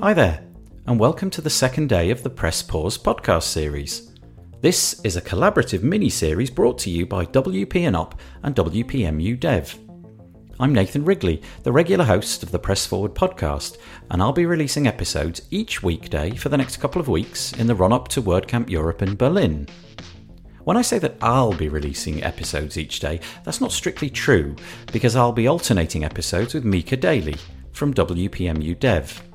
Hi there, and welcome to the second day of the Press Pause podcast series. This is a collaborative mini series brought to you by WP&UP and WPMU Dev. I'm Nathan Wrigley, the regular host of the Press Forward podcast, and I'll be releasing episodes each weekday for the next couple of weeks in the run up to WordCamp Europe in Berlin. When I say that I'll be releasing episodes each day, that's not strictly true, because I'll be alternating episodes with Mika Daly from WPMU Dev.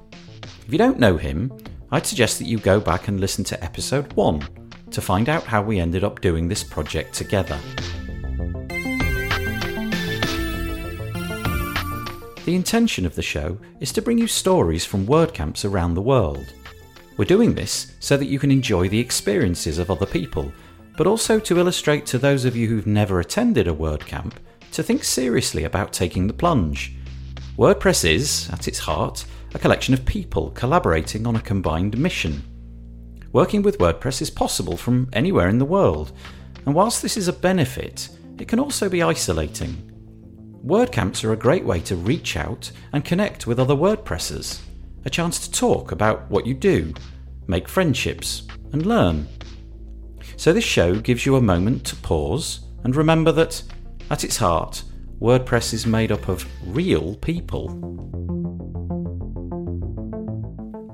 If you don't know him, I'd suggest that you go back and listen to episode 1 to find out how we ended up doing this project together. The intention of the show is to bring you stories from WordCamps around the world. We're doing this so that you can enjoy the experiences of other people, but also to illustrate to those of you who've never attended a WordCamp to think seriously about taking the plunge. WordPress is, at its heart, a collection of people collaborating on a combined mission. Working with WordPress is possible from anywhere in the world, and whilst this is a benefit, it can also be isolating. WordCamps are a great way to reach out and connect with other WordPressers, a chance to talk about what you do, make friendships, and learn. So, this show gives you a moment to pause and remember that, at its heart, WordPress is made up of real people.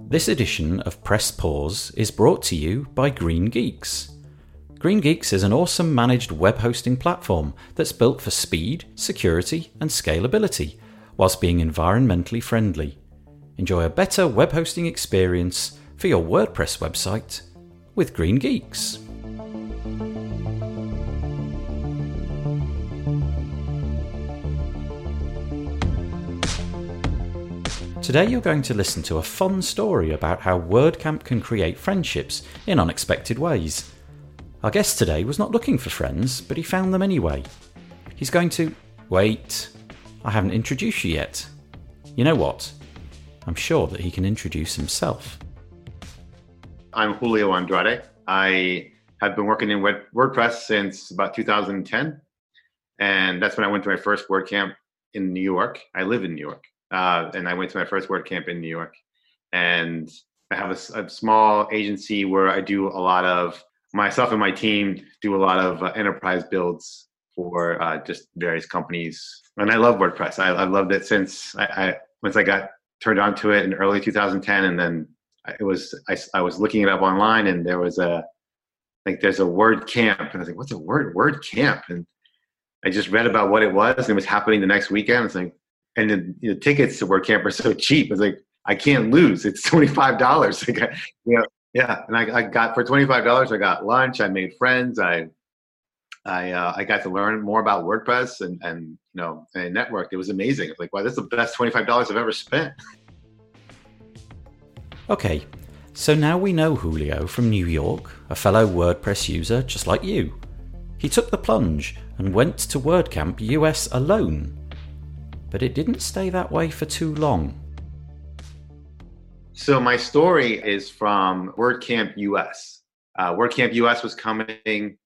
This edition of Press Pause is brought to you by Green Geeks. Green Geeks is an awesome managed web hosting platform that's built for speed, security, and scalability, whilst being environmentally friendly. Enjoy a better web hosting experience for your WordPress website with Green Geeks. Today, you're going to listen to a fun story about how WordCamp can create friendships in unexpected ways. Our guest today was not looking for friends, but he found them anyway. He's going to. Wait, I haven't introduced you yet. You know what? I'm sure that he can introduce himself. I'm Julio Andrade. I have been working in WordPress since about 2010. And that's when I went to my first WordCamp in New York. I live in New York uh, and I went to my first WordCamp in New York. And I have a, a, small agency where I do a lot of myself and my team do a lot of uh, enterprise builds for uh, just various companies. And I love WordPress. I, have loved it since I, I, once I got turned on to it in early 2010, and then it was I, I was looking it up online, and there was a like there's a word camp, and I was like, what's a word word camp? And I just read about what it was, and it was happening the next weekend. It's like and the, the tickets to WordCamp are so cheap. It's like I can't lose. It's twenty five dollars. you know, yeah. And I, I got for twenty five dollars. I got lunch. I made friends. I I uh, I got to learn more about WordPress and and you know and networked. It was amazing. It's Like wow, this is the best twenty five dollars I've ever spent. Okay, so now we know Julio from New York, a fellow WordPress user just like you. He took the plunge and went to WordCamp US alone but it didn't stay that way for too long. So my story is from WordCamp US. Uh, WordCamp US was coming,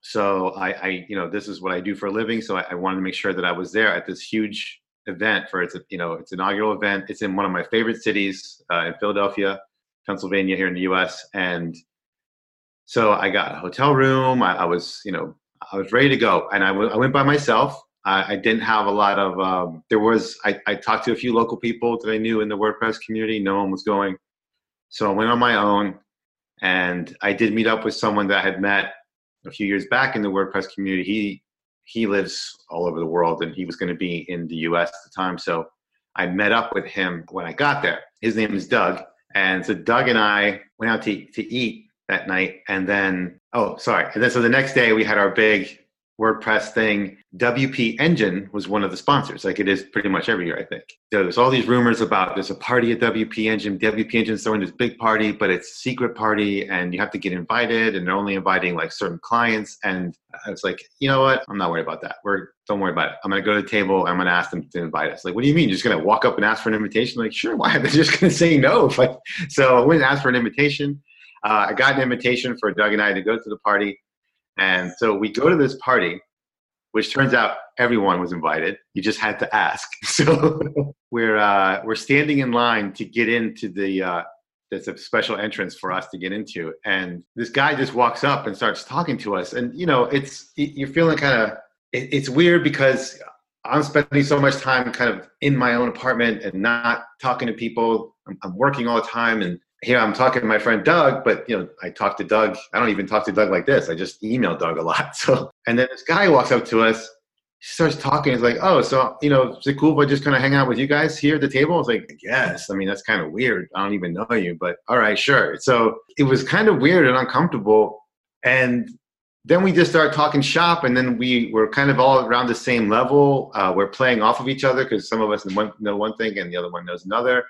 so I, I, you know, this is what I do for a living. So I, I wanted to make sure that I was there at this huge event for its, you know, its inaugural event. It's in one of my favorite cities uh, in Philadelphia, Pennsylvania, here in the U.S. And so I got a hotel room. I, I was, you know, I was ready to go, and I, w- I went by myself. I, I didn't have a lot of. Um, there was I, I talked to a few local people that I knew in the WordPress community. No one was going, so I went on my own, and I did meet up with someone that I had met a few years back in the WordPress community. He he lives all over the world, and he was going to be in the U.S. at the time. So I met up with him when I got there. His name is Doug, and so Doug and I went out to to eat that night, and then oh sorry, and then so the next day we had our big WordPress thing, WP Engine was one of the sponsors, like it is pretty much every year, I think. So there's all these rumors about there's a party at WP Engine. WP Engine's throwing this big party, but it's a secret party and you have to get invited and they're only inviting like certain clients. And I was like, you know what? I'm not worried about that. We're don't worry about it. I'm gonna go to the table. I'm gonna ask them to invite us. Like, what do you mean? You're just gonna walk up and ask for an invitation? Like, sure. Why? They're just gonna say no. Like, so I went and asked for an invitation. Uh, I got an invitation for Doug and I to go to the party and so we go to this party, which turns out everyone was invited. You just had to ask. So we're uh, we're standing in line to get into the uh, a special entrance for us to get into, and this guy just walks up and starts talking to us, and you know it's you're feeling kind of it, it's weird because I'm spending so much time kind of in my own apartment and not talking to people. I'm, I'm, working all the time, and here I'm talking to my friend Doug. But you know, I talk to Doug. I don't even talk to Doug like this. I just email Doug a lot. So, and then this guy walks up to us. Starts talking. He's like, "Oh, so you know, is it cool if I just kind of hang out with you guys here at the table?" I was like, "Yes." I mean, that's kind of weird. I don't even know you, but all right, sure. So it was kind of weird and uncomfortable. And then we just started talking shop and then we were kind of all around the same level uh, we're playing off of each other because some of us know one thing and the other one knows another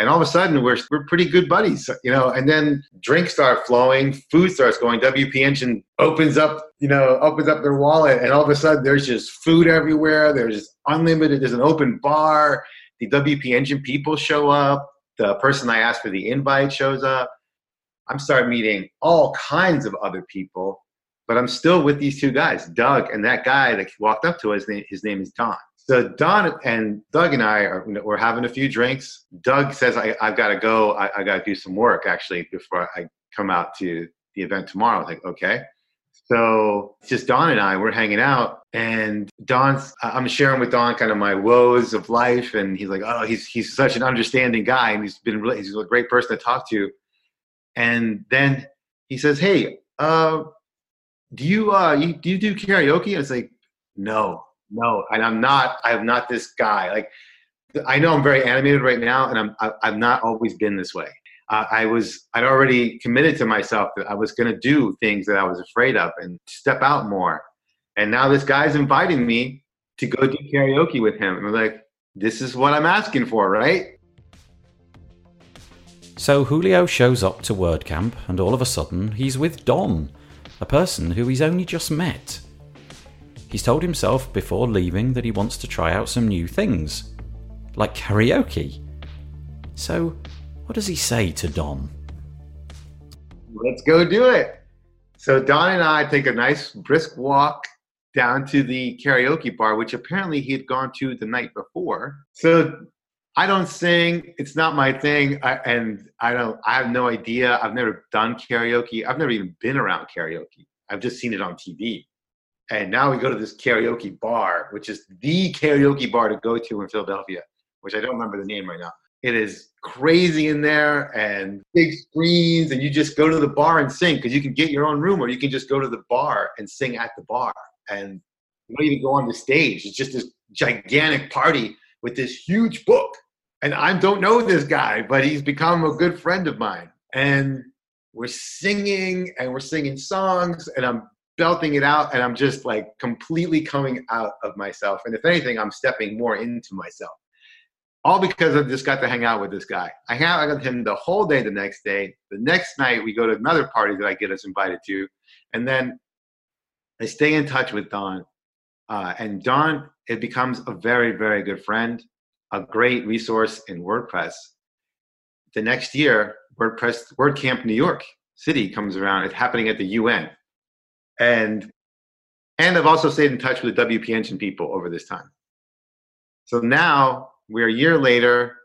and all of a sudden we're, we're pretty good buddies you know and then drinks start flowing food starts going wp engine opens up you know opens up their wallet and all of a sudden there's just food everywhere there's unlimited there's an open bar the wp engine people show up the person i asked for the invite shows up i'm start meeting all kinds of other people but I'm still with these two guys, Doug and that guy that walked up to us. His name is Don. So Don and Doug and I are we're having a few drinks. Doug says I, have got to go. I, I got to do some work actually before I come out to the event tomorrow. I was like, okay. So just Don and I, we're hanging out, and Don's. I'm sharing with Don kind of my woes of life, and he's like, "Oh, he's he's such an understanding guy, and he's been really, he's a great person to talk to." And then he says, "Hey, uh, do you uh you, do you do karaoke? I was like, no, no, and I'm not. I'm not this guy. Like, I know I'm very animated right now, and I'm I, I've not always been this way. Uh, I was I'd already committed to myself that I was going to do things that I was afraid of and step out more. And now this guy's inviting me to go do karaoke with him. And I'm like, this is what I'm asking for, right? So Julio shows up to WordCamp, and all of a sudden he's with Don a person who he's only just met. He's told himself before leaving that he wants to try out some new things, like karaoke. So, what does he say to Don? Let's go do it. So, Don and I take a nice brisk walk down to the karaoke bar, which apparently he had gone to the night before. So, I don't sing. It's not my thing, I, and I don't. I have no idea. I've never done karaoke. I've never even been around karaoke. I've just seen it on TV. And now we go to this karaoke bar, which is the karaoke bar to go to in Philadelphia, which I don't remember the name right now. It is crazy in there and big screens, and you just go to the bar and sing because you can get your own room, or you can just go to the bar and sing at the bar. And you don't even go on the stage. It's just this gigantic party with this huge book. And I don't know this guy, but he's become a good friend of mine. And we're singing and we're singing songs and I'm belting it out and I'm just like completely coming out of myself. And if anything, I'm stepping more into myself. All because I just got to hang out with this guy. I hang out with him the whole day the next day. The next night, we go to another party that I get us invited to. And then I stay in touch with Don. Uh, and Don it becomes a very, very good friend, a great resource in WordPress. The next year, WordPress WordCamp New York City comes around. It's happening at the UN, and and I've also stayed in touch with the WP Engine people over this time. So now we're a year later.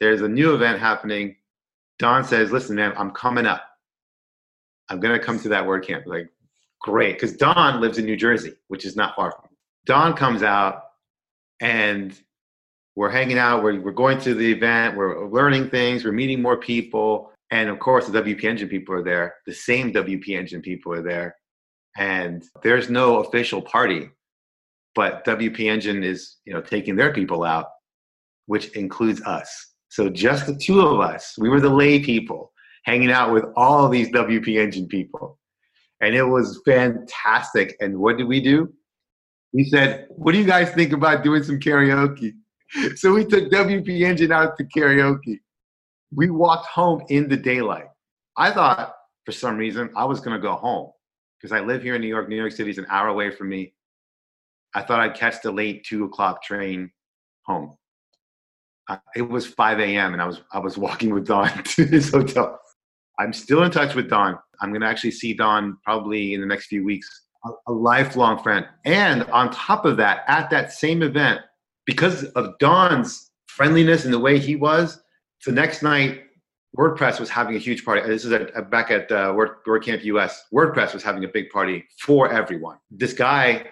There's a new event happening. Don says, "Listen, man, I'm coming up. I'm gonna come to that WordCamp." Like, great, because Don lives in New Jersey, which is not far from. Me. Don comes out and we're hanging out, we're, we're going to the event, we're learning things, we're meeting more people. And of course, the WP Engine people are there. The same WP Engine people are there. And there's no official party, but WP Engine is, you know, taking their people out, which includes us. So just the two of us, we were the lay people hanging out with all these WP Engine people. And it was fantastic. And what did we do? we said, What do you guys think about doing some karaoke? So we took WP Engine out to karaoke. We walked home in the daylight. I thought for some reason I was going to go home because I live here in New York. New York City is an hour away from me. I thought I'd catch the late two o'clock train home. Uh, it was 5 a.m. and I was I was walking with Don to his hotel. I'm still in touch with Don. I'm to actually see Don probably in the next few weeks a, a lifelong friend. And on top of that, at that same event, because of Don's friendliness and the way he was, the next night WordPress was having a huge party. This is at, back at uh, Word, WordCamp US. WordPress was having a big party for everyone. This guy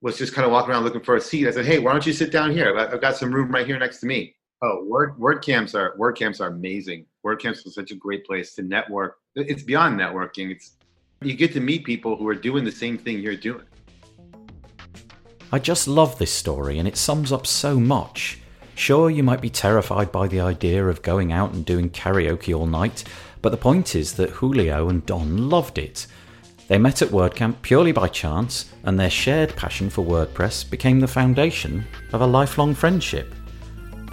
was just kind of walking around looking for a seat. I said, "Hey, why don't you sit down here? I've got some room right here next to me." Oh, Word WordCamps are WordCamps are amazing. WordCamps is such a great place to network. It's beyond networking. It's you get to meet people who are doing the same thing you're doing. I just love this story, and it sums up so much. Sure, you might be terrified by the idea of going out and doing karaoke all night, but the point is that Julio and Don loved it. They met at WordCamp purely by chance, and their shared passion for WordPress became the foundation of a lifelong friendship.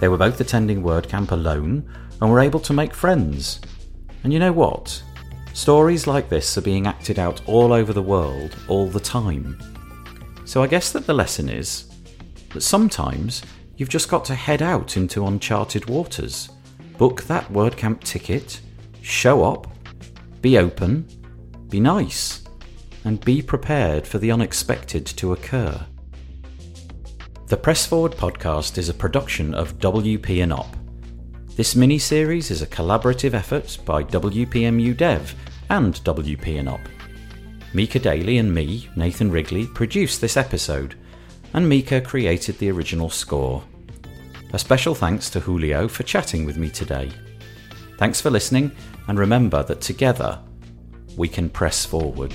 They were both attending WordCamp alone and were able to make friends. And you know what? Stories like this are being acted out all over the world all the time. So I guess that the lesson is that sometimes You've just got to head out into uncharted waters, book that WordCamp ticket, show up, be open, be nice, and be prepared for the unexpected to occur. The Press Forward podcast is a production of WP and UP. This mini series is a collaborative effort by WPMU Dev and WP and UP. Mika Daly and me, Nathan Wrigley, produced this episode and Mika created the original score. A special thanks to Julio for chatting with me today. Thanks for listening, and remember that together we can press forward.